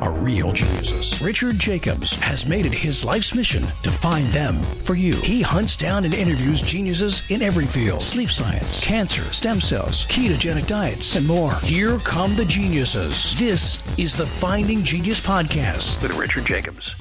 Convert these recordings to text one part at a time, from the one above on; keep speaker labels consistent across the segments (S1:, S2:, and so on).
S1: are real geniuses. Richard Jacobs has made it his life's mission to find them for you. He hunts down and interviews geniuses in every field sleep science, cancer, stem cells, ketogenic diets, and more. Here come the geniuses. This is the Finding Genius Podcast.
S2: With Richard Jacobs.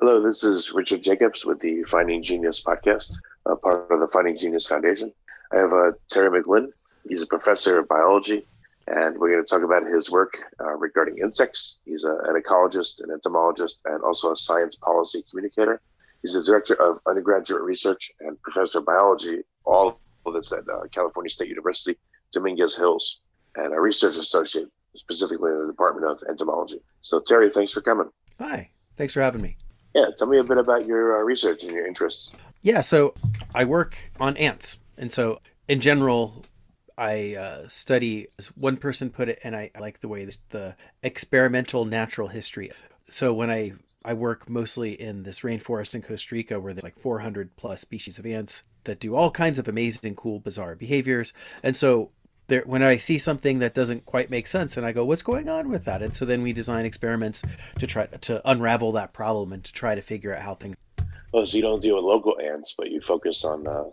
S3: Hello, this is Richard Jacobs with the Finding Genius podcast, a part of the Finding Genius Foundation. I have uh, Terry McGlynn. He's a professor of biology, and we're going to talk about his work uh, regarding insects. He's a, an ecologist, an entomologist, and also a science policy communicator. He's the director of undergraduate research and professor of biology, all of this at uh, California State University, Dominguez Hills, and a research associate specifically in the Department of Entomology. So, Terry, thanks for coming.
S4: Hi, thanks for having me.
S3: Yeah, tell me a bit about your uh, research and your interests.
S4: Yeah, so I work on ants. And so, in general, I uh, study, as one person put it, and I like the way this, the experimental natural history. So, when I I work mostly in this rainforest in Costa Rica where there's like 400 plus species of ants that do all kinds of amazing, cool, bizarre behaviors. And so there, when I see something that doesn't quite make sense, and I go, "What's going on with that?" And so then we design experiments to try to unravel that problem and to try to figure out how things.
S3: Oh, so you don't deal with local ants, but you focus on uh,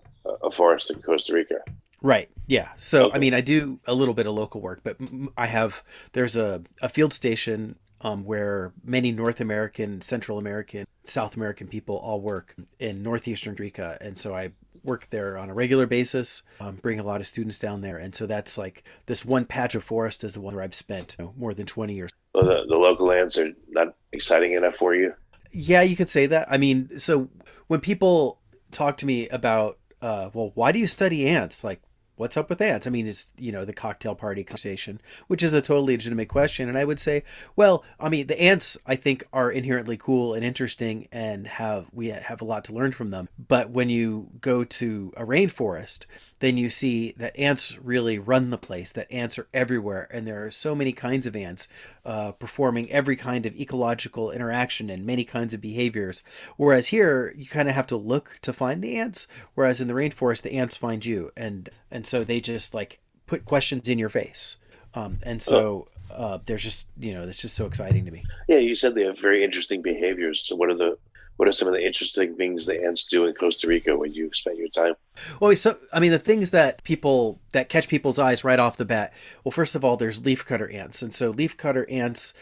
S3: a forest in Costa Rica.
S4: Right. Yeah. So
S3: Okay.
S4: I mean, I do a little bit of local work, but I have there's a a field station um, where many North American, Central American, South American people all work in northeastern Rica, and so I work there on a regular basis. Um, bring a lot of students down there, and so that's like this one patch of forest is the one where I've spent you know, more than twenty years.
S3: Well, the, the local ants are not exciting enough for you.
S4: Yeah, you could say that. I mean, so when people talk to me about, uh, well, why do you study ants? Like, what's up with ants? I mean, it's, you know, the cocktail party conversation, which is a totally legitimate question. And I would say, well, I mean, the ants, I think, are inherently cool and interesting and have, we have a lot to learn from them. But when you go to a rainforest, then you see that ants really run the place, that ants are everywhere, and there are so many kinds of ants uh, performing every kind of ecological interaction and many kinds of behaviors. Whereas here, you kind of have to look to find the ants, whereas in the rainforest, the ants find you, and and so they just like put questions in your face, um, and so. Uh, there's just you know it's just so exciting to me.
S3: Yeah, you said they have very interesting behaviors. So, what are the what are some of the interesting things the ants do in Costa Rica when you spend your time?
S4: Well, so I mean, the things that people that catch people's eyes right off the bat. Well, first of all, there's leafcutter ants, and so leafcutter ants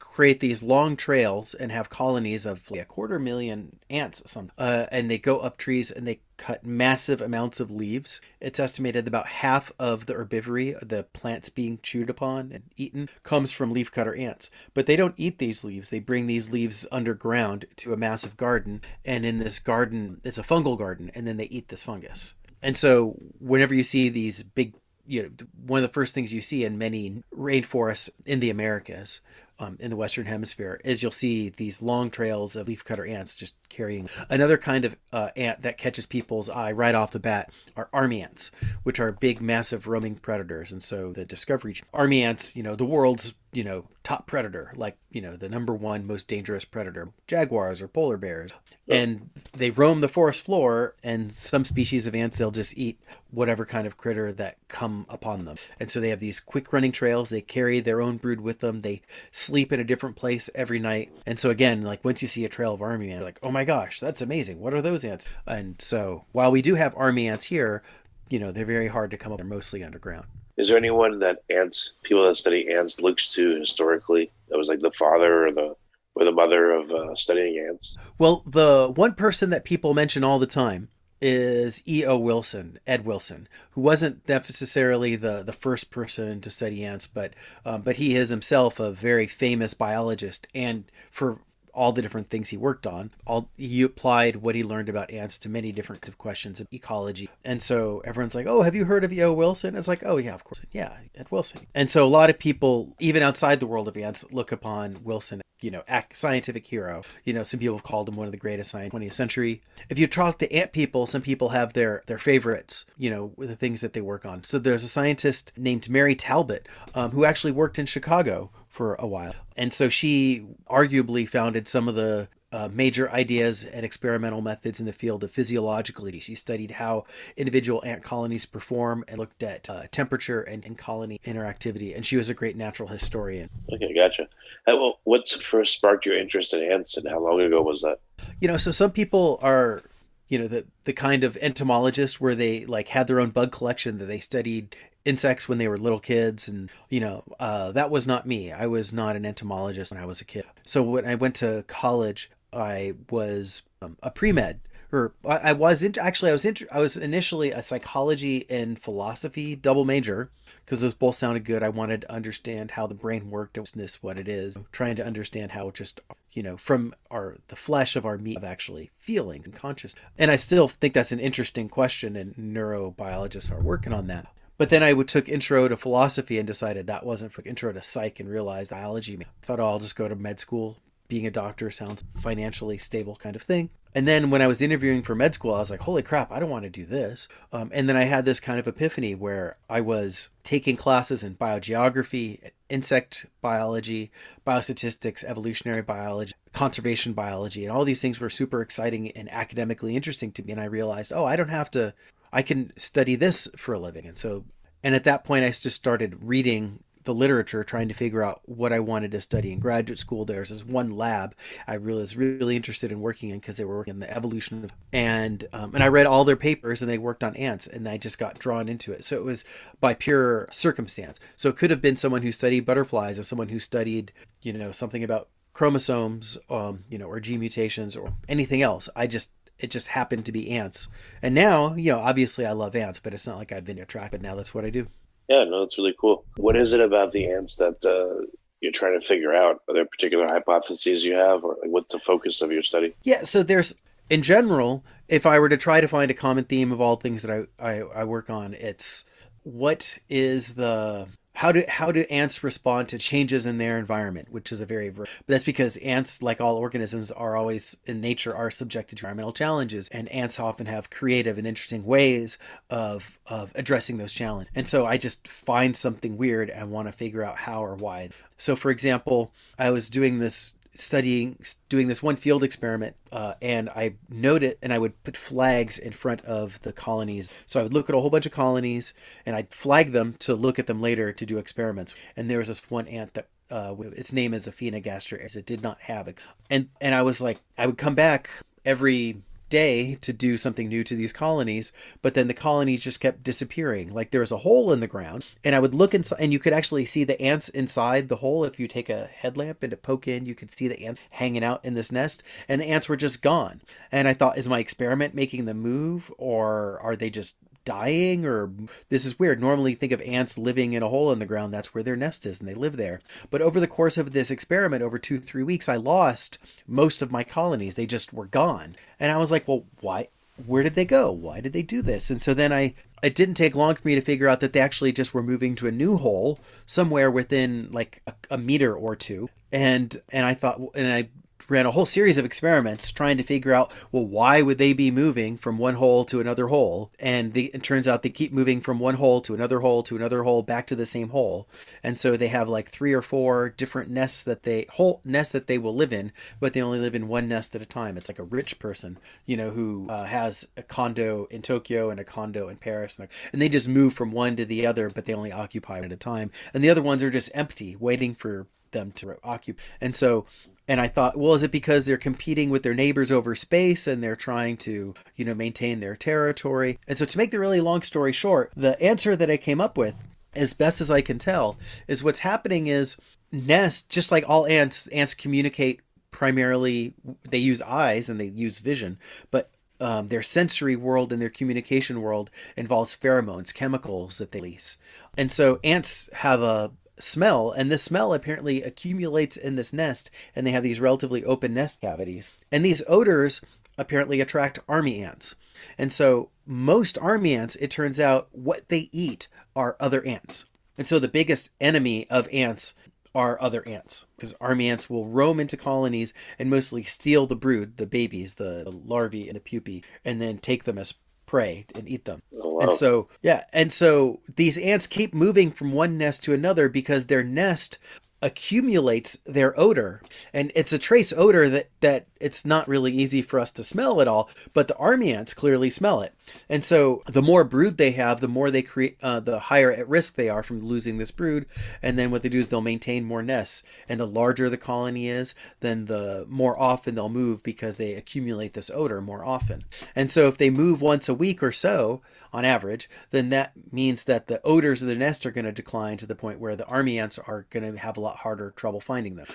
S4: create these long trails and have colonies of like a quarter million ants. Some, uh, and they go up trees and they cut massive amounts of leaves. It's estimated about half of the herbivory, the plants being chewed upon and eaten, comes from leafcutter ants. But they don't eat these leaves. They bring these leaves underground to a massive garden, and in this garden, it's a fungal garden, and then they eat this fungus. And so, whenever you see these big, you know, one of the first things you see in many rainforests in the Americas, um, in the Western Hemisphere, is you'll see these long trails of leafcutter ants just carrying. Another kind of uh, ant that catches people's eye right off the bat are army ants, which are big, massive roaming predators. And so, the Discovery army ants, you know, the world's you know top predator, like you know the number one most dangerous predator, jaguars or polar bears, and they roam the forest floor. And some species of ants they'll just eat whatever kind of critter that come upon them. And so they have these quick running trails. They carry their own brood with them. They sleep in a different place every night. And so again, like once you see a trail of army ants, you're like, oh my gosh, that's amazing. What are those ants? And so while we do have army ants here, you know they're very hard to come up. They're mostly underground.
S3: Is there anyone that ants people that study ants looks to historically that was like the father or the or the mother of uh, studying ants?
S4: Well, the one person that people mention all the time is E.O. Wilson, Ed Wilson, who wasn't necessarily the, the first person to study ants, but um, but he is himself a very famous biologist, and for all the different things he worked on. All he applied what he learned about ants to many different questions of ecology. And so everyone's like, "Oh, have you heard of E.O. Wilson?" It's like, "Oh yeah, of course, yeah, Ed Wilson." And so a lot of people, even outside the world of ants, look upon Wilson you know, scientific hero. You know, some people have called him one of the greatest scientists in the 20th century. If you talk to ant people, some people have their their favorites. You know, the things that they work on. So there's a scientist named Mary Talbot um, who actually worked in Chicago for a while, and so she arguably founded some of the uh, major ideas and experimental methods in the field of physiological. She studied how individual ant colonies perform and looked at uh, temperature and, and, colony interactivity. And she was a great natural historian.
S3: Okay, gotcha. Well, what's first sparked your interest in ants, and how long ago was that?
S4: You know, so some people are you know the the kind of entomologist where they like had their own bug collection that they studied insects when they were little kids and you know uh, that was not me i was not an entomologist when i was a kid so when i went to college I was um, a pre med, or I, I was in, actually I was inter, I was initially a psychology and philosophy double major because those both sounded good. I wanted to understand how the brain worked, and this what it is, trying to understand how just you know from our the flesh of our meat of actually feelings and consciousness. And I still think that's an interesting question, and neurobiologists are working on that. But then I took intro to philosophy and decided that wasn't for intro to psych and realized biology. I thought, oh, I'll just go to med school, being a doctor sounds financially stable kind of thing. And then when I was interviewing for med school, I was like, holy crap, I don't want to do this. Um, and then I had this kind of epiphany where I was taking classes in biogeography, insect biology, biostatistics, evolutionary biology, conservation biology, and all these things were super exciting and academically interesting to me. And I realized, oh, I don't have to, I can study this for a living. And so, and at that point, I just started reading the literature trying to figure out what I wanted to study in graduate school. There's this one lab I really was really interested in working in because they were working in the evolution of, and um, and I read all their papers and they worked on ants and I just got drawn into it. So it was by pure circumstance. So it could have been someone who studied butterflies or someone who studied you know something about chromosomes, um, you know, or gene mutations or anything else. I just it just happened to be ants. And now, you know, obviously I love ants, but it's not like I've been attracted. Now that's what I do.
S3: Yeah, no, it's really cool. What is it about the ants that uh, you're trying to figure out? Are there particular hypotheses you have, or like, what's the focus of your study?
S4: Yeah, so there's in general, if I were to try to find a common theme of all things that I, I, I work on, it's what is the how do how do ants respond to changes in their environment which is a very but that's because ants like all organisms are always in nature are subjected to environmental challenges and ants often have creative and interesting ways of of addressing those challenges. And so i just find something weird and want to figure out how or why. So for example i was doing this studying doing this one field experiment uh, and i noted and i would put flags in front of the colonies. So i would look at a whole bunch of colonies and i'd flag them to look at them later to do experiments. And there was this one ant that uh, its name is Aphaenogaster it did not have it. And and i was like i would come back every day to do something new to these colonies, but then the colonies just kept disappearing. Like there was a hole in the ground, and I would look inside, and you could actually see the ants inside the hole. If you take a headlamp and to poke in, you could see the ants hanging out in this nest, and the ants were just gone. And I thought, is my experiment making them move, or are they just dying or this is weird. Normally think of ants living in a hole in the ground. That's where their nest is and they live there. But over the course of this experiment, over two, three weeks, I lost most of my colonies. They just were gone. And I was like, well, why? Where did they go? Why did they do this? And so then I, it didn't take long for me to figure out that they actually just were moving to a new hole somewhere within like a, a meter or two and and I thought and I ran a whole series of experiments trying to figure out well why would they be moving from one hole to another hole? And the, it turns out they keep moving from one hole to another hole to another hole back to the same hole. And so they have like three or four different nests that they whole nests that they will live in but they only live in one nest at a time. It's like a rich person you know who uh, has a condo in tokyo and a condo in paris and, and they just move from one to the other but they only occupy at a time. And the other ones are just empty waiting for them to occupy. And so and I thought, well, is it because they're competing with their neighbors over space and they're trying to, you know, maintain their territory? And so, to make the really long story short, the answer that I came up with, as best as I can tell, is what's happening is nests, just like all ants, ants communicate primarily, they use eyes and they use vision, but um, their sensory world and their communication world involves pheromones, chemicals that they release. And so ants have a smell, and this smell apparently accumulates in this nest, and they have these relatively open nest cavities. And these odors apparently attract army ants. And so, most army ants, it turns out, what they eat are other ants. And so, the biggest enemy of ants are other ants because army ants will roam into colonies and mostly steal the brood, the babies, the larvae, and the pupae, and then take them as prey and eat them.
S3: Oh, wow.
S4: And so, yeah, and so these ants keep moving from one nest to another because their nest accumulates their odor and it's a trace odor that that it's not really easy for us to smell at all but the army ants clearly smell it and so the more brood they have the more they create uh, the higher at risk they are from losing this brood. And then what they do is they'll maintain more nests. And the larger the colony is then the more often they'll move because they accumulate this odor more often. And so if they move once a week or so on average, then that means that the odors of the nest are going to decline to the point where the army ants are going to have a lot harder trouble finding them.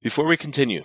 S5: Before we continue,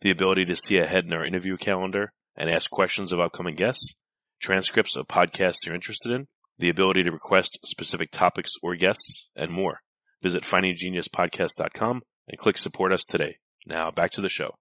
S5: the ability to see ahead in our interview calendar and ask questions of upcoming guests, transcripts of podcasts you're interested in, the ability to request specific topics or guests, and more. Visit findinggeniuspodcast.com and click support us today. Now back to the show.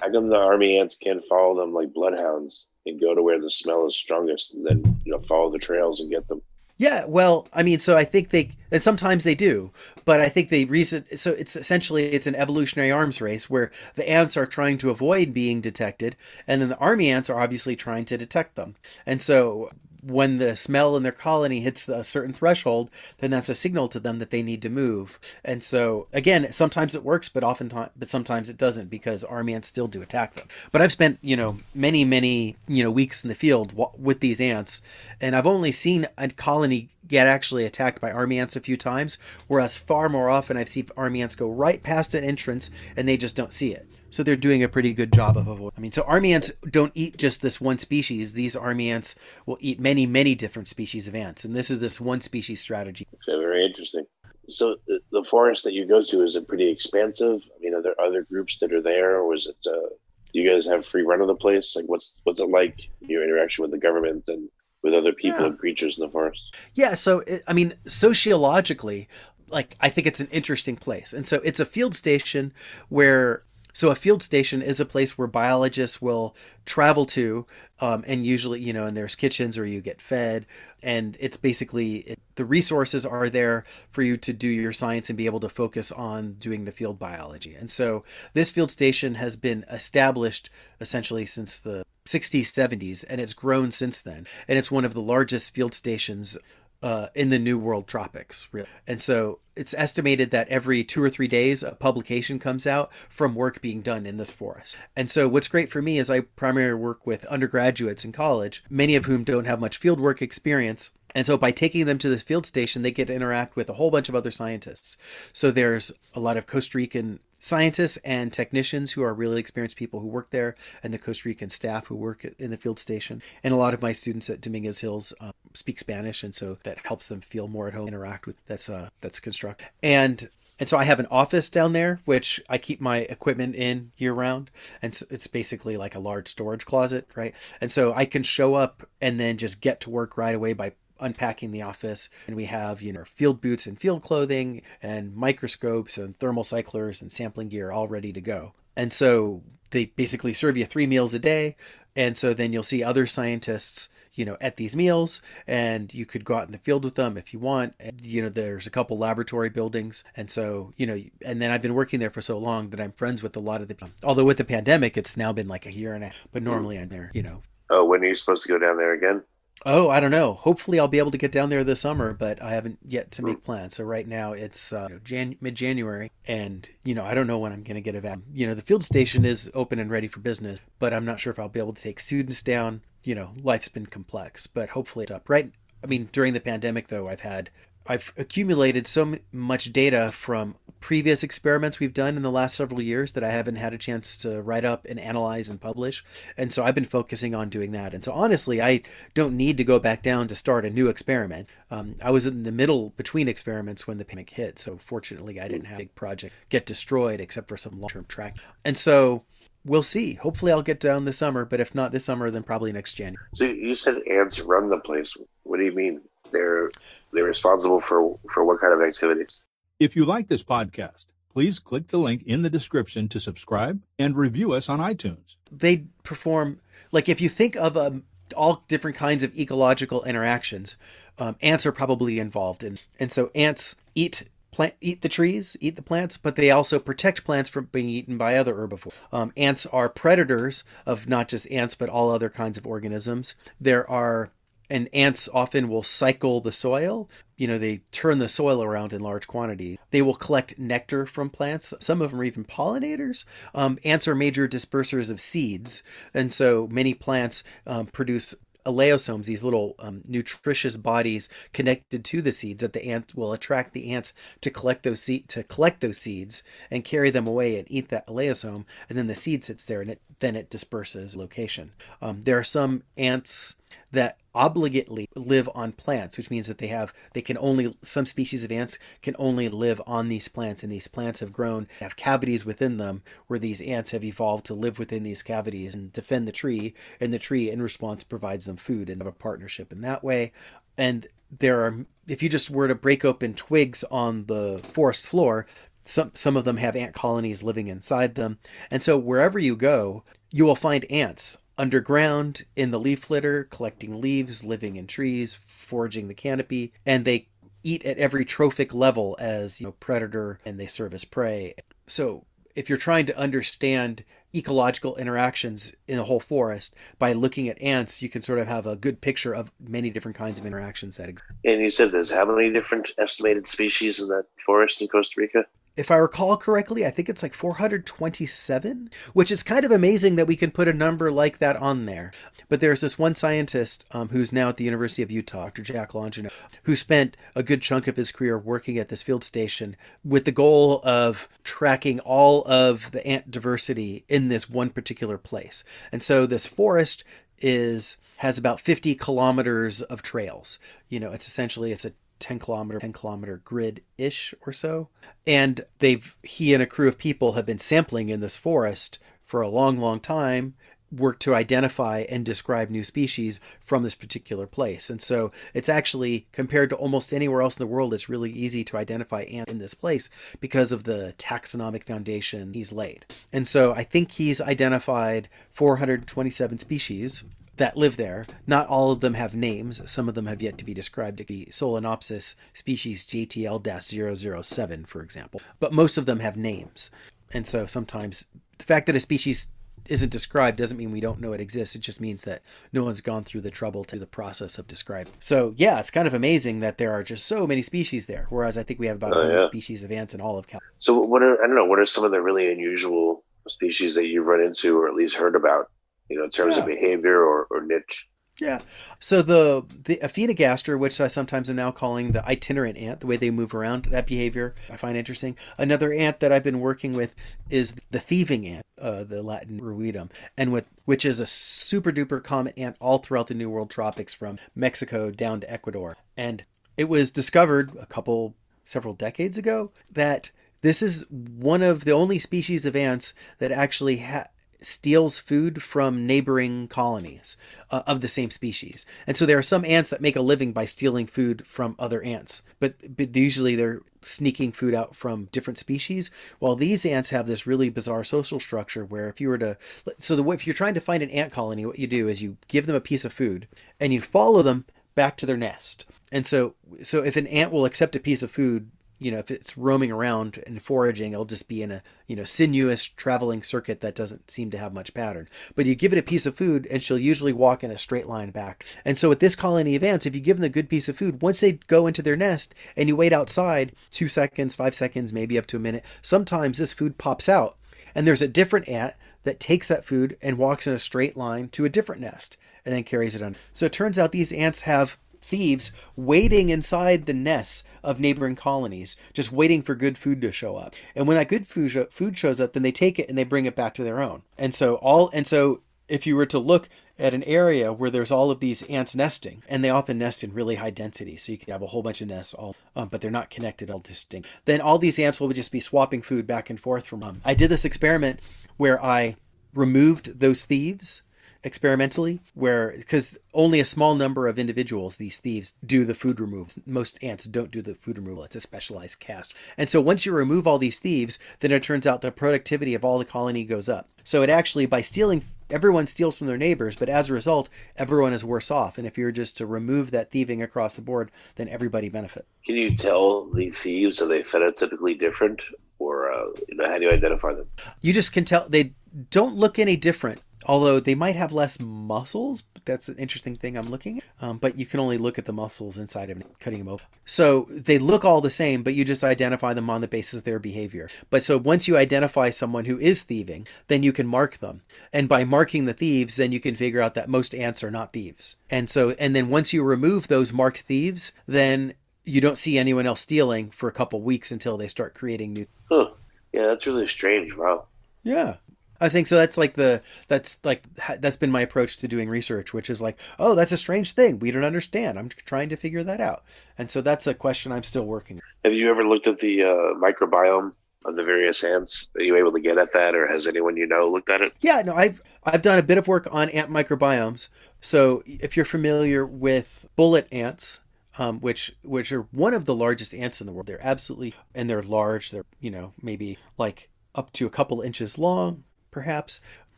S3: How come the army ants can't follow them like bloodhounds and go to where the smell is strongest and then you know follow the trails and get them?
S4: Yeah, well, I mean, so I think they, and sometimes they do, but I think they reason. So it's essentially it's an evolutionary arms race where the ants are trying to avoid being detected, and then the army ants are obviously trying to detect them. And so when the smell in their colony hits a certain threshold, then that's a signal to them that they need to move. And so again, sometimes it works, but oftentimes, but sometimes it doesn't because army ants still do attack them. But I've spent you know many many you know weeks in the field with these ants, and I've only seen a colony get actually attacked by army ants a few times, whereas far more often I've seen army ants go right past an entrance and they just don't see it. So they're doing a pretty good job of avoiding. I mean, so army ants don't eat just this one species. These army ants will eat many, many different species of ants, and this is this one species strategy.
S3: So very interesting. So the, the forest that you go to is it pretty expansive? I mean, are there other groups that are there, or is it? Uh, do you guys have free run of the place? Like, what's what's it like your interaction with the government and with other people
S4: Yeah.
S3: and creatures in the forest?
S4: Yeah, so it, I mean, sociologically, like I think it's an interesting place, and so it's a field station where. So a field station is a place where biologists will travel to, um, and usually, you know, and there's kitchens where you get fed, and it's basically it, the resources are there for you to do your science and be able to focus on doing the field biology. And so this field station has been established essentially since the 60s, 70s, and it's grown since then, and it's one of the largest field stations uh, in the New World tropics. really. And so it's estimated that every two or three days a publication comes out from work being done in this forest. And so what's great for me is I primarily work with undergraduates in college, many of whom don't have much fieldwork experience. And so by taking them to the field station, they get to interact with a whole bunch of other scientists. So there's a lot of Costa Rican scientists and technicians who are really experienced people who work there, and the Costa Rican staff who work in the field station. And a lot of my students at Dominguez Hills um, speak Spanish, and so that helps them feel more at home, interact with that's uh that's construct. And and so I have an office down there, which I keep my equipment in year round. And so it's basically like a large storage closet, right? And so I can show up and then just get to work right away by unpacking the office. And we have, you know, field boots and field clothing and microscopes and thermal cyclers and sampling gear all ready to go. And so they basically serve you three meals a day. And so then you'll see other scientists, you know, at these meals, and you could go out in the field with them if you want. And, you know, there's a couple laboratory buildings. And so, you know, and then I've been working there for so long that I'm friends with a lot of the, although with the pandemic, it's now been like a year and a half, but normally I'm there, you know,
S3: Oh, when are you supposed to go down there again?
S4: Oh, I don't know. Hopefully, I'll be able to get down there this summer, but I haven't yet to make plans. So right now it's uh, you know, Jan- mid-January, and you know I don't know when I'm going to get a van. You know the field station is open and ready for business, but I'm not sure if I'll be able to take students down. You know, life's been complex, but hopefully it's up. Right. I mean, during the pandemic though, I've had I've accumulated so much data from previous experiments we've done in the last several years that I haven't had a chance to write up and analyze and publish. And so I've been focusing on doing that. And so honestly, I don't need to go back down to start a new experiment. Um, I was in the middle between experiments when the panic hit. So fortunately, I didn't have a big project get destroyed except for some long term track. And so we'll see. Hopefully, I'll get down this summer, but if not this summer, then probably next January.
S3: So you said ants run the place. What do you mean? They're they're responsible for for what kind of activities?
S6: If you like this podcast, please click the link in the description to subscribe and review us on iTunes.
S4: They perform like if you think of um, all different kinds of ecological interactions, um, ants are probably involved in, and so ants eat plant eat the trees, eat the plants, but they also protect plants from being eaten by other herbivores. Um, ants are predators of not just ants but all other kinds of organisms. There are and ants often will cycle the soil. You know, they turn the soil around in large quantity. They will collect nectar from plants. Some of them are even pollinators. Um, ants are major dispersers of seeds, and so many plants um, produce elaiosomes, these little um, nutritious bodies connected to the seeds that the ant will attract the ants to collect those to collect those seeds and carry them away and eat that elaiosome, and then the seed sits there and it then it disperses location. Um, there are some ants that obligately live on plants, which means that they have they can only some species of ants can only live on these plants, and these plants have grown have cavities within them where these ants have evolved to live within these cavities and defend the tree, and the tree in response provides them food and have a partnership in that way. And there are if you just were to break open twigs on the forest floor, some some of them have ant colonies living inside them. And so wherever you go, you will find ants underground in the leaf litter, collecting leaves, living in trees, foraging the canopy, and they eat at every trophic level as you know predator and they serve as prey. So if you're trying to understand ecological interactions in a whole forest by looking at ants, you can sort of have a good picture of many different kinds of interactions that exist.
S3: And you said there's how many different estimated species in that forest in Costa Rica?
S4: If I recall correctly, I think it's like 427, which is kind of amazing that we can put a number like that on there. But there's this one scientist um, who's now at the University of Utah, Dr. Jack Longino, who spent a good chunk of his career working at this field station with the goal of tracking all of the ant diversity in this one particular place. And so this forest is has about 50 kilometers of trails. You know, it's essentially it's a 10 kilometer 10 kilometer grid ish or so. And they've he and a crew of people have been sampling in this forest for a long long time work to identify and describe new species from this particular place. And so it's actually compared to almost anywhere else in the world it's really easy to identify ants in this place because of the taxonomic foundation he's laid. And so i think he's identified 427 species that live there. Not all of them have names. Some of them have yet to be described. Be Solenopsis species JTL-007, for example. But most of them have names. And so sometimes the fact that a species isn't described doesn't mean we don't know it exists. It just means that no one's gone through the trouble to the process of describing. So yeah, it's kind of amazing that there are just so many species there. Whereas I think we have about
S3: Oh,
S4: 100
S3: yeah.
S4: species of ants in all of California.
S3: So what are I don't know, what are some of the really unusual species that you've run into or at least heard about, you know, in terms of behavior or, or niche?
S4: Yeah. So the the Aphaenogaster, which I sometimes am now calling the itinerant ant, the way they move around, that behavior I find interesting. Another ant that I've been working with is the thieving ant, uh, the Latin ruidum, and with which is a super duper common ant all throughout the New World tropics from Mexico down to Ecuador. And it was discovered a couple several decades ago that this is one of the only species of ants that actually ha- steals food from neighboring colonies uh, of the same species. And so there are some ants that make a living by stealing food from other ants, but, but usually they're sneaking food out from different species. While these ants have this really bizarre social structure where if you were to, so the if you're trying to find an ant colony, what you do is you give them a piece of food and you follow them back to their nest. And so, so if an ant will accept a piece of food you know, if it's roaming around and foraging, it'll just be in a, you know, sinuous traveling circuit that doesn't seem to have much pattern. But you give it a piece of food and she'll usually walk in a straight line back. And so with this colony of ants, if you give them a good piece of food, once they go into their nest and you wait outside two seconds, five seconds, maybe up to a minute, sometimes this food pops out and there's a different ant that takes that food and walks in a straight line to a different nest and then carries it on. So it turns out these ants have thieves waiting inside the nests of neighboring colonies, just waiting for good food to show up. And when that good food shows up, then they take it and they bring it back to their own. And so all and so if you were to look at an area where there's all of these ants nesting, and they often nest in really high density, so you can have a whole bunch of nests, all, um, but they're not connected, all distinct. Then all these ants will just be swapping food back and forth from them. I did this experiment where I removed those thieves experimentally where because only a small number of individuals these thieves do the food removal most ants don't do the food removal it's a specialized caste and so once you remove all these thieves then it turns out the productivity of all the colony goes up so it actually by stealing everyone steals from their neighbors, but as a result, everyone is worse off. And if you're just to remove that thieving across the board, then everybody benefit.
S3: Can you tell the thieves are they phenotypically different, or uh, you know how do you identify them?
S4: You just can tell they don't look any different although they might have less muscles but that's an interesting thing i'm looking at. Um, but you can only look at the muscles inside of cutting them open so they look all the same but you just identify them on the basis of their behavior. But so once you identify someone who is thieving then you can mark them. And by marking the thieves then you can figure out that most ants are not thieves. And so and then once you remove those marked thieves then you don't see anyone else stealing for a couple weeks until they start creating new
S3: huh. Yeah that's really strange wow.
S4: Yeah I was saying, so. That's like the that's like that's been my approach to doing research, which is like, oh, that's a strange thing we don't understand. I'm trying to figure that out, and so that's a question I'm still working. On.
S3: Have you ever looked at the uh, microbiome of the various ants? Are you able to get at that, or has anyone you know looked at it?
S4: Yeah, no, I've I've done a bit of work on ant microbiomes. So if you're familiar with bullet ants, um, which which are one of the largest ants in the world. They're absolutely and they're large. They're you know maybe like up to a couple inches long, perhaps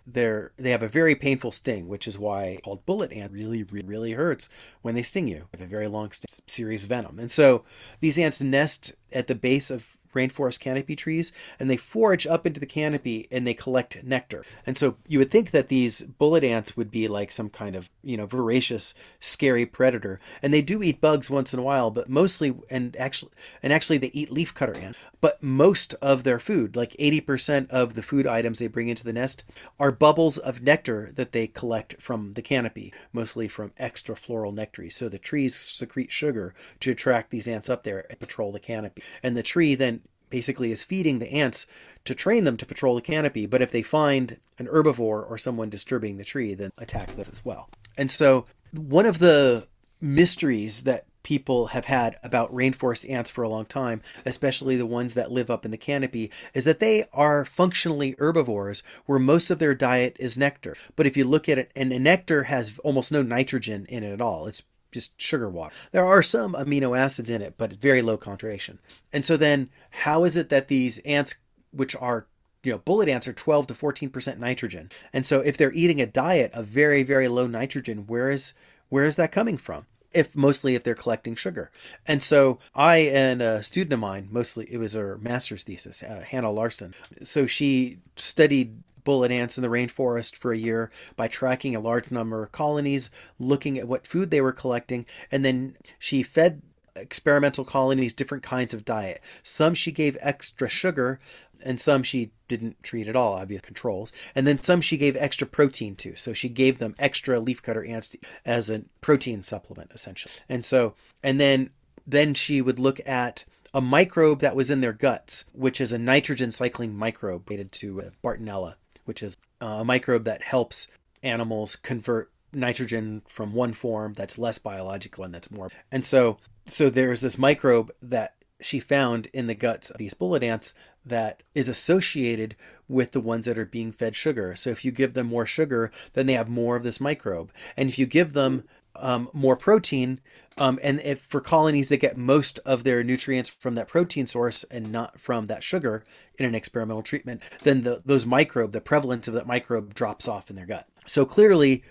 S4: they're they have a very painful sting, which is why called bullet ant really really, hurts when they sting you. They have a very long serious venom, and so these ants nest at the base of rainforest canopy trees and they forage up into the canopy and they collect nectar. And so you would think that these bullet ants would be like some kind of, you know, voracious, scary predator. And they do eat bugs once in a while, but mostly and actually and actually they eat leafcutter ants. But most of their food, like 80% of the food items they bring into the nest, are bubbles of nectar that they collect from the canopy, mostly from extra floral nectar. So the trees secrete sugar to attract these ants up there and patrol the canopy. And the tree then basically is feeding the ants to train them to patrol the canopy. But if they find an herbivore or someone disturbing the tree, then attack those as well. And so one of the mysteries that people have had about rainforest ants for a long time, especially the ones that live up in the canopy, is that they are functionally herbivores where most of their diet is nectar. But if you look at it, and nectar has almost no nitrogen in it at all. It's just sugar water. There are some amino acids in it, but very low concentration. And so then how is it that these ants which are you know, bullet ants are 12 to 14% nitrogen. And so if they're eating a diet of very, very low nitrogen, where is where is that coming from? If mostly if they're collecting sugar. And so I and a student of mine, mostly it was her master's thesis, uh, Hannah Larson. So she studied bullet ants in the rainforest for a year by tracking a large number of colonies, looking at what food they were collecting, and then she fed experimental colonies different kinds of diet. Some she gave extra sugar, and some she didn't treat at all, obvious controls. And then some she gave extra protein to. So she gave them extra leafcutter ants as a protein supplement, essentially. And so, and then then she would look at a microbe that was in their guts, which is a nitrogen cycling microbe related to uh, Bartonella which is a microbe that helps animals convert nitrogen from one form that's less biological and that's more. And so so there's this microbe that she found in the guts of these bullet ants that is associated with the ones that are being fed sugar. So if you give them more sugar, then they have more of this microbe. And if you give them um, more protein. Um, and if for colonies that get most of their nutrients from that protein source and not from that sugar in an experimental treatment, then the, those microbe, the prevalence of that microbe drops off in their gut. So clearly,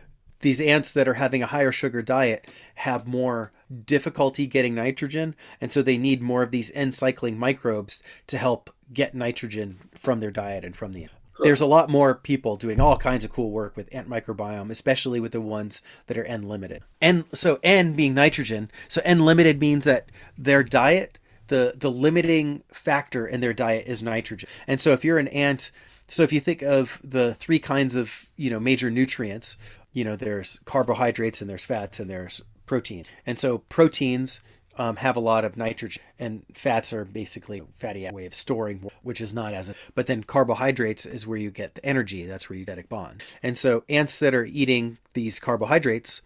S4: these ants that are having a higher sugar diet have more difficulty getting nitrogen, and so they need more of these N cycling microbes to help get nitrogen from their diet and from the there's a lot more people doing all kinds of cool work with ant microbiome, especially with the ones that are N limited. And so N being nitrogen, so N limited means that their diet, the the limiting factor in their diet is nitrogen. And so if you're an ant, so if you think of the three kinds of you know major nutrients, you know there's carbohydrates and there's fats and there's protein. And so proteins um, have a lot of nitrogen, and fats are basically fatty way of storing, which is not as. A, but then carbohydrates is where you get the energy. That's where you get a bond. And so ants that are eating these carbohydrates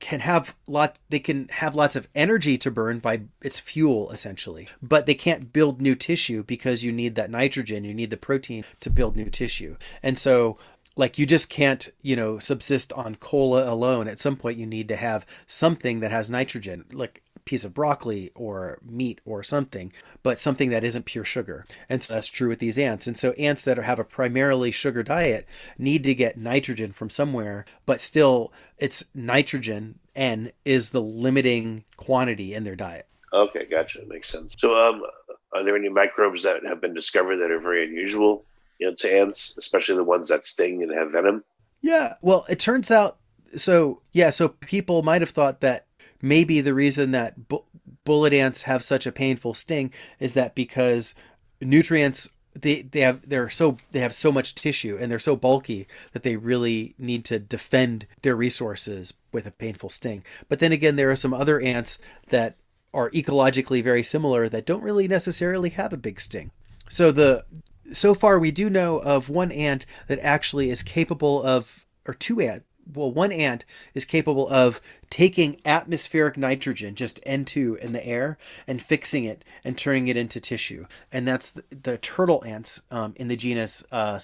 S4: can have lot they can have lots of energy to burn by its fuel essentially but they can't build new tissue because you need that nitrogen you need the protein to build new tissue and so like you just can't you know subsist on cola alone at some point you need to have something that has nitrogen like piece of broccoli or meat or something but something that isn't pure sugar and so that's true with these ants and so ants that have a primarily sugar diet need to get nitrogen from somewhere but still it's nitrogen n is the limiting quantity in their diet
S3: Okay, gotcha. Makes sense. So, um, are there any microbes that have been discovered that are very unusual you know, to ants, especially the ones that sting and have venom?
S4: Yeah, well, it turns out so yeah, so people might have thought that maybe the reason that bu- bullet ants have such a painful sting is that because nutrients they they have they're so they have so much tissue and they're so bulky that they really need to defend their resources with a painful sting. But then again, there are some other ants that are ecologically very similar that don't really necessarily have a big sting. So the so far we do know of one ant that actually is capable of or two ant well one ant is capable of taking atmospheric nitrogen just N2 in the air and fixing it and turning it into tissue. And that's the, the turtle ants um, in the genus uh,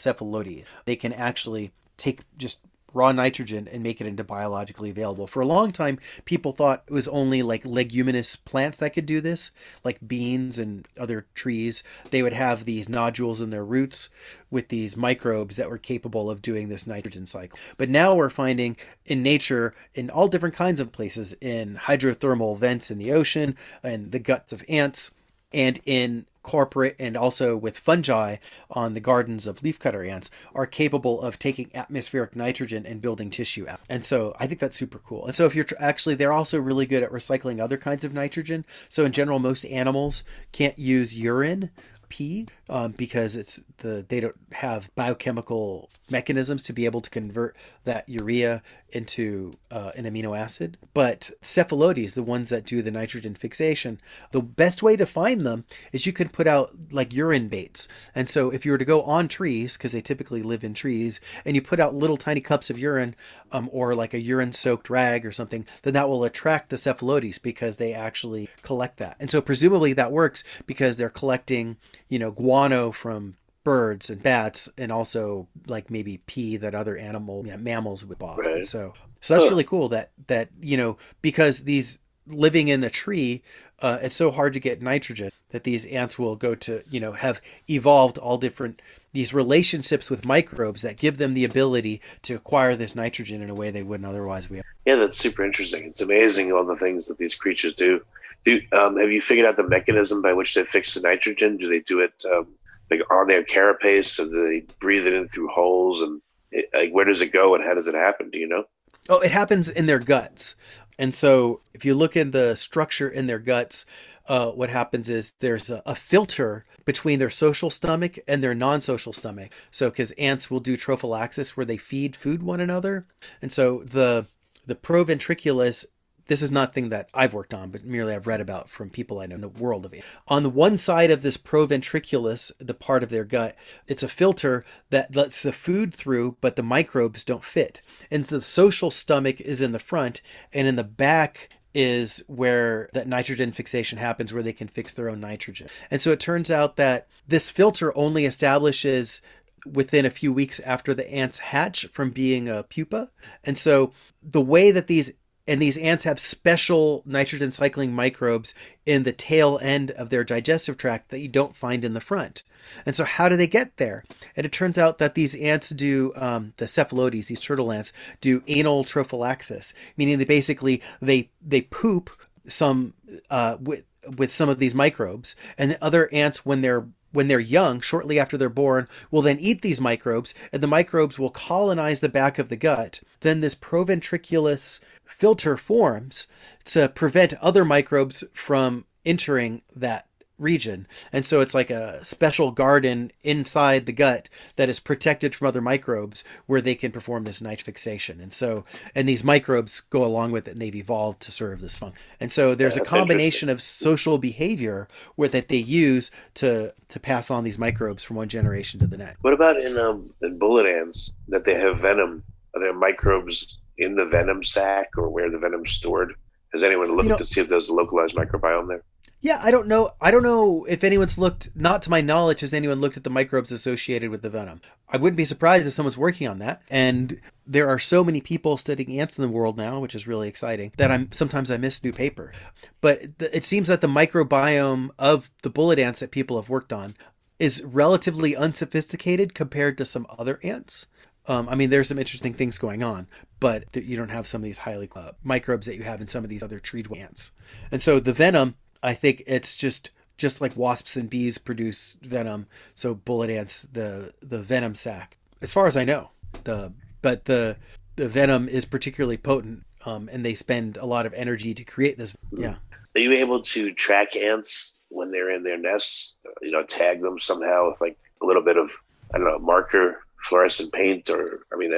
S4: they can actually take just raw nitrogen and make it into biologically available. For a long time, people thought it was only like leguminous plants that could do this, like beans and other trees. They would have these nodules in their roots with these microbes that were capable of doing this nitrogen cycle. But now we're finding in nature, in all different kinds of places, in hydrothermal vents in the ocean, and the guts of ants, and in corporate and also with fungi on the gardens of leafcutter ants are capable of taking atmospheric nitrogen and building tissue out. And so I think that's super cool. And so if you're tr- actually, they're also really good at recycling other kinds of nitrogen. So in general, most animals can't use urine pee um, because it's the they don't have biochemical mechanisms to be able to convert that urea into uh, an amino acid. But cephalotes, the ones that do the nitrogen fixation, the best way to find them is you can put out like urine baits. And so if you were to go on trees, because they typically live in trees, and you put out little tiny cups of urine um, or like a urine soaked rag or something, then that will attract the cephalotes because they actually collect that. And so presumably that works because they're collecting, you know, guano from birds and bats and also like maybe pee that other animal yeah, mammals would bob.
S3: Right.
S4: So so that's
S3: Huh.
S4: really cool that that you know because these living in a tree uh, it's so hard to get nitrogen that these ants will go to you know have evolved all different these relationships with microbes that give them the ability to acquire this nitrogen in a way they wouldn't otherwise be
S3: Yeah, that's super interesting. It's amazing all the things that these creatures do. Do um, have you figured out the mechanism by which they fix the nitrogen? Do they do it um, like on their carapace, or do they breathe it in through holes? And it, like, where does it go, and how does it happen? Do you know?
S4: Oh, it happens in their guts. And so if you look in the structure in their guts, uh, what happens is there's a, a filter between their social stomach and their non-social stomach. So because ants will do trophallaxis where they feed food one another. And so the the proventriculus this is nothing that I've worked on, but merely I've read about from people I know in the world of it. On the one side of this proventriculus, the part of their gut, it's a filter that lets the food through, but the microbes don't fit. And so the social stomach is in the front, and in the back is where that nitrogen fixation happens, where they can fix their own nitrogen. And so it turns out that this filter only establishes within a few weeks after the ants hatch from being a pupa. And so the way that these and these ants have special nitrogen cycling microbes in the tail end of their digestive tract that you don't find in the front. And so, how do they get there? And it turns out that these ants do um, the cephalotes, these turtle ants, do anal trophallaxis, meaning they basically they they poop some uh, with with some of these microbes, and the other ants when they're when they're young, shortly after they're born, will then eat these microbes, and the microbes will colonize the back of the gut. Then this proventriculus filter forms to prevent other microbes from entering that region. And so it's like a special garden inside the gut that is protected from other microbes where they can perform this night fixation. And so, and these microbes go along with it and they've evolved to serve this function. And so there's a combination of social behavior where that they use to, to pass on these microbes from one generation to the next.
S3: What about in, um, in bullet ants that they have venom? Are there microbes in the venom sac or where the venom's stored? Has anyone looked you know, to see if there's a localized microbiome there?
S4: Yeah, I don't know. I don't know if anyone's looked. Not to my knowledge, has anyone looked at the microbes associated with the venom? I wouldn't be surprised if someone's working on that. And there are so many people studying ants in the world now, which is really exciting. That I'm sometimes I miss new paper. But it seems that the microbiome of the bullet ants that people have worked on is relatively unsophisticated compared to some other ants. Um, I mean, there's some interesting things going on, but you don't have some of these highly uh, microbes that you have in some of these other tree ants. And so the venom I think it's just just like wasps and bees produce venom, so bullet ants the the venom sac. As far as I know, the but the the venom is particularly potent, um, and they spend a lot of energy to create this. Yeah.
S3: Are you able to track ants when they're in their nests? You know, tag them somehow with like a little bit of I don't know marker, fluorescent paint, or I mean,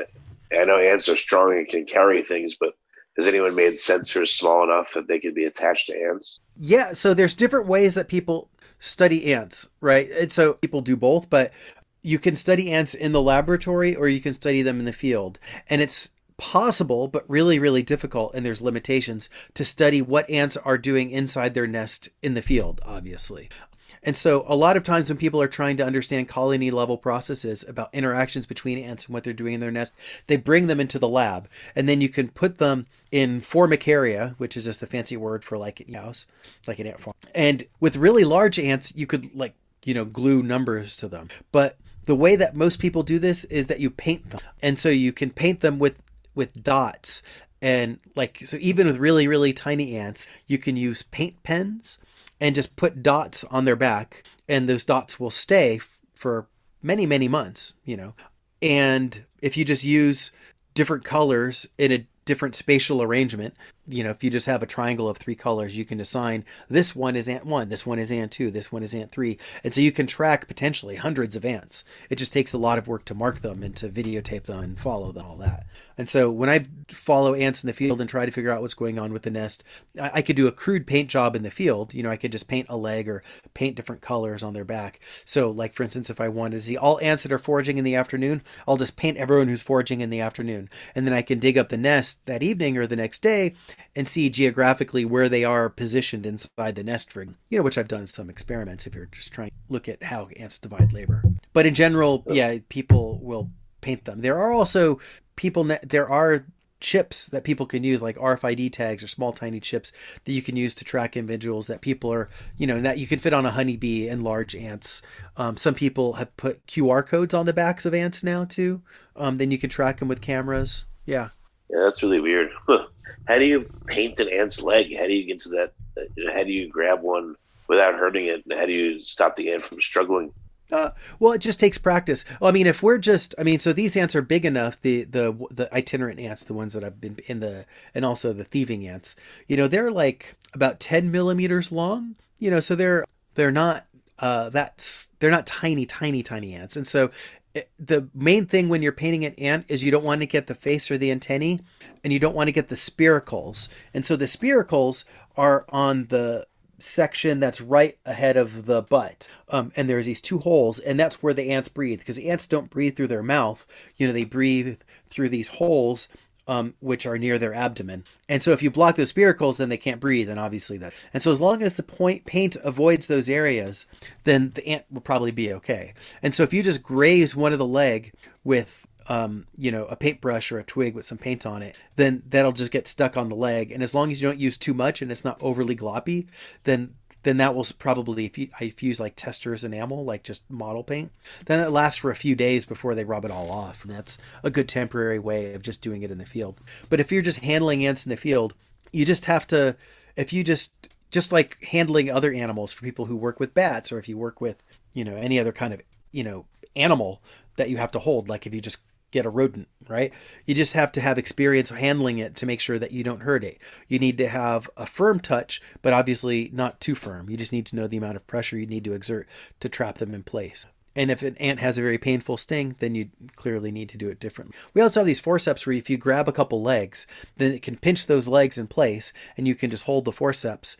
S3: I know ants are strong and can carry things, but has anyone made sensors small enough that they could be attached to ants?
S4: Yeah, so there's different ways that people study ants, right? And so people do both, but you can study ants in the laboratory or you can study them in the field. And it's possible, but really, really difficult, and there's limitations to study what ants are doing inside their nest in the field, obviously. And so, a lot of times when people are trying to understand colony level processes about interactions between ants and what they're doing in their nest, they bring them into the lab. And then you can put them in formicaria, which is just a fancy word for like a house, like an ant farm. And with really large ants, you could like, you know, glue numbers to them. But the way that most people do this is that you paint them. And so you can paint them with with dots and like so even with really really tiny ants you can use paint pens and just put dots on their back and those dots will stay for many many months you know and if you just use different colors in a different spatial arrangement. You know, if you just have a triangle of three colors, you can assign this one is ant one, this one is ant two, this one is ant three. And so you can track potentially hundreds of ants. It just takes a lot of work to mark them and to videotape them and follow them, all that. And so when I follow ants in the field and try to figure out what's going on with the nest, I, I could do a crude paint job in the field. You know, I could just paint a leg or paint different colors on their back. So, like for instance, if I wanted to see all ants that are foraging in the afternoon, I'll just paint everyone who's foraging in the afternoon. And then I can dig up the nest that evening or the next day and see geographically where they are positioned inside the nest ring. You know, which I've done some experiments if you're just trying to look at how ants divide labor. But in general, yeah, people will paint them. There are also people there are chips that people can use like RFID tags or small tiny chips that you can use to track individuals that people are you know that you can fit on a honeybee and large ants um, some people have put QR codes on the backs of ants now too um, then you can track them with cameras yeah
S3: yeah that's really weird how do you paint an ant's leg how do you get to that how do you grab one without hurting it and how do you stop the ant from struggling
S4: uh, well, it just takes practice. Well, I mean, if we're just, I mean, so these ants are big enough. The the the itinerant ants, the ones that I've been in the, and also the thieving ants. You know, they're like about ten millimeters long. You know, so they're they're not uh that's they're not tiny, tiny, tiny ants. And so the main thing when you're painting an ant is you don't want to get the face or the antennae, and you don't want to get the spiracles. And so the spiracles are on the section that's right ahead of the butt. Um, and there's these two holes, and that's where the ants breathe because ants don't breathe through their mouth. You know, they breathe through these holes, um, which are near their abdomen. And so if you block those spiracles, then they can't breathe, and obviously that. And so as long as the point paint avoids those areas, then the ant will probably be okay. And so if you just graze one of the leg with um, you know, a paintbrush or a twig with some paint on it, then that'll just get stuck on the leg. And as long as you don't use too much and it's not overly gloppy, then then that will probably if you, if you use like Testors enamel, like just model paint, then it lasts for a few days before they rub it all off. And that's a good temporary way of just doing it in the field. But if you're just handling ants in the field, you just have to if you just just like handling other animals for people who work with bats or if you work with, you know, any other kind of, you know, animal that you have to hold like if you just get a rodent, right? You just have to have experience handling it to make sure that you don't hurt it. You need to have a firm touch, but obviously not too firm. You just need to know the amount of pressure you need to exert to trap them in place. And if an ant has a very painful sting, then you clearly need to do it differently. We also have these forceps where if you grab a couple legs, then it can pinch those legs in place and you can just hold the forceps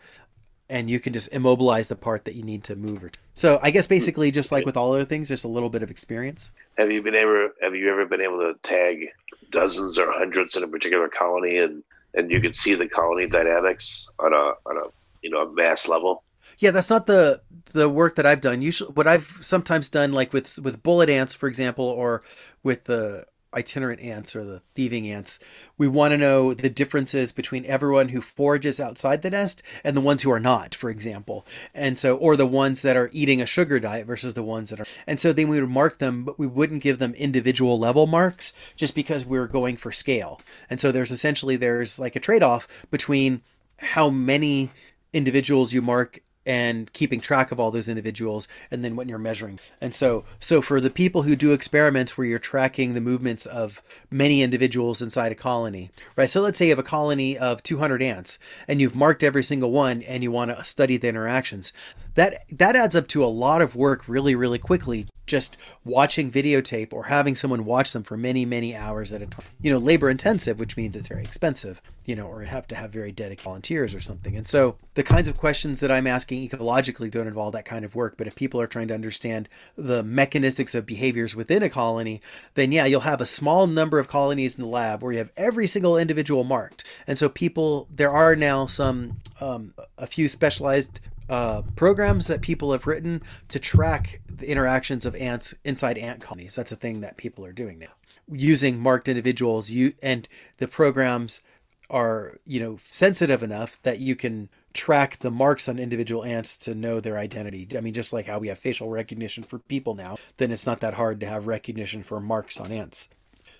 S4: and you can just immobilize the part that you need to move. So I guess basically just like with all other things, just a little bit of experience.
S3: Have you been able? Have you ever been able to tag dozens or hundreds in a particular colony, and and you can see the colony dynamics on a on a you know a mass level?
S4: Yeah, that's not the the work that I've done. Usually, what I've sometimes done, like with with bullet ants, for example, or with the itinerant ants or the thieving ants, we want to know the differences between everyone who forages outside the nest and the ones who are not, for example. And so, or the ones that are eating a sugar diet versus the ones that are. And so then we would mark them, but we wouldn't give them individual level marks just because we we're going for scale. And so there's essentially, there's like a trade off between how many individuals you mark and keeping track of all those individuals and then when you're measuring. And so so for the people who do experiments where you're tracking the movements of many individuals inside a colony right? So let's say you have a colony of 200 ants and you've marked every single one and you want to study the interactions that that adds up to a lot of work really really quickly just watching videotape or having someone watch them for many many hours at a time. You know labor intensive which means it's very expensive you know or have to have very dedicated volunteers or something. And so the kinds of questions that i'm asking ecologically don't involve that kind of work. But if people are trying to understand the mechanistics of behaviors within a colony then yeah you'll have a small number of colonies in the lab where you have every single individual marked. And so people there are now some um, a few specialized uh, programs that people have written to track the interactions of ants inside ant colonies. That's a thing that people are doing now, using marked individuals. You and the programs are you know sensitive enough that you can track the marks on individual ants to know their identity. I mean, just like how we have facial recognition for people now, then it's not that hard to have recognition for marks on ants.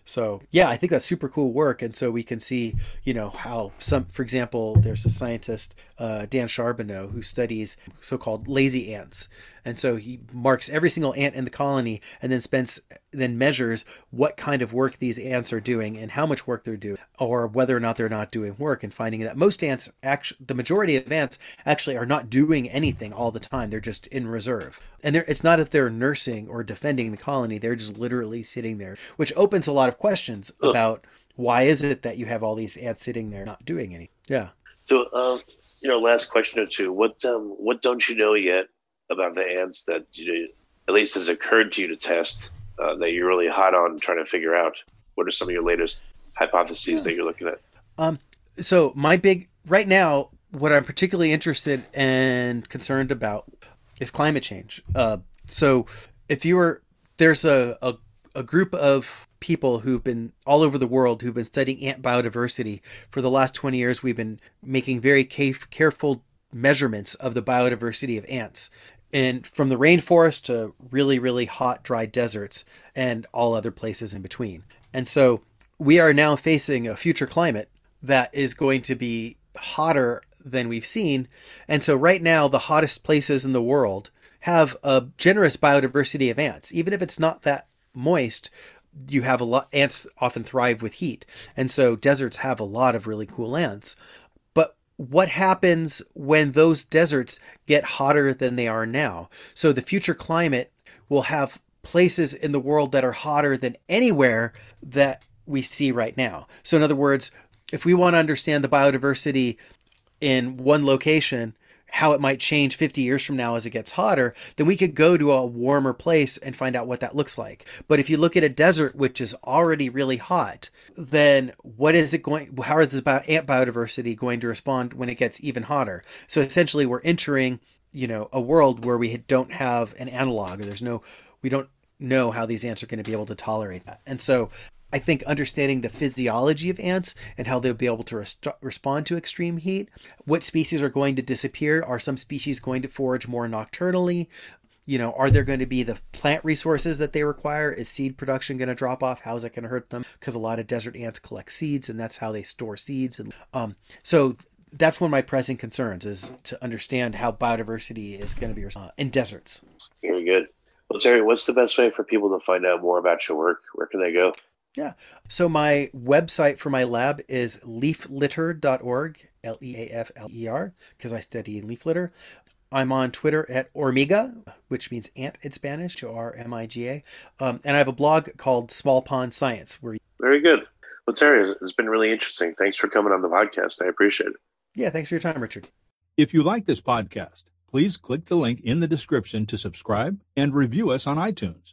S4: So yeah, I think that's super cool work, and so we can see, you know, how some, for example, there's a scientist, uh, Dan Charbonneau, who studies so-called lazy ants, and so he marks every single ant in the colony, and then spends, then measures what kind of work these ants are doing and how much work they're doing, or whether or not they're not doing work, and finding that most ants, actually, the majority of ants actually are not doing anything all the time; they're just in reserve, and it's not that they're nursing or defending the colony; they're just literally sitting there, which opens a lot of questions
S3: Ugh.
S4: about why is it that you have all these ants sitting there not doing anything. Yeah.
S3: So, um, you know, last question or two. What um, what don't you know yet about the ants that you at least has occurred to you to test uh, that you're really hot on trying to figure out? What are some of your latest hypotheses that you're looking at?
S4: Um, so my big right now, what I'm particularly interested and concerned about is climate change. Uh, so if you were there's a, a a group of people who've been all over the world who've been studying ant biodiversity for the last 20 years we've been making very careful measurements of the biodiversity of ants and from the rainforest to really really hot dry deserts and all other places in between and so we are now facing a future climate that is going to be hotter than we've seen and so right now the hottest places in the world have a generous biodiversity of ants even if it's not that moist, you have a lot ants often thrive with heat. And so deserts have a lot of really cool ants. But what happens when those deserts get hotter than they are now? So the future climate will have places in the world that are hotter than anywhere that we see right now. So in other words, if we want to understand the biodiversity in one location, how it might change 50 years from now as it gets hotter, then we could go to a warmer place and find out what that looks like. But if you look at a desert which is already really hot, then what is it going how is the ant biodiversity going to respond when it gets even hotter? So essentially we're entering, you know, a world where we don't have an analog there's no we don't know how these ants are going to be able to tolerate that. And so I think understanding the physiology of ants and how they'll be able to rest- respond to extreme heat, what species are going to disappear, are some species going to forage more nocturnally? You know, are there going to be the plant resources that they require? Is seed production going to drop off? How is that going to hurt them? Because a lot of desert ants collect seeds, and that's how they store seeds. And um, so that's one of my pressing concerns is to understand how biodiversity is going to be uh, in deserts.
S3: Very good. Well, Terry, what's the best way for people to find out more about your work? Where can they go?
S4: Yeah. So my website for my lab is leaflitter.org, L E A F L E R, because I study leaf litter. I'm on Twitter at Ormiga, which means ant in Spanish, O R M I G A. Um, and I have a blog called Small Pond Science. Where
S3: Very good. Well, Terry, it's been really interesting. Thanks for coming on the podcast. I appreciate it.
S4: Yeah, thanks for your time, Richard.
S6: If you like this podcast, please click the link in the description to subscribe and review us on iTunes.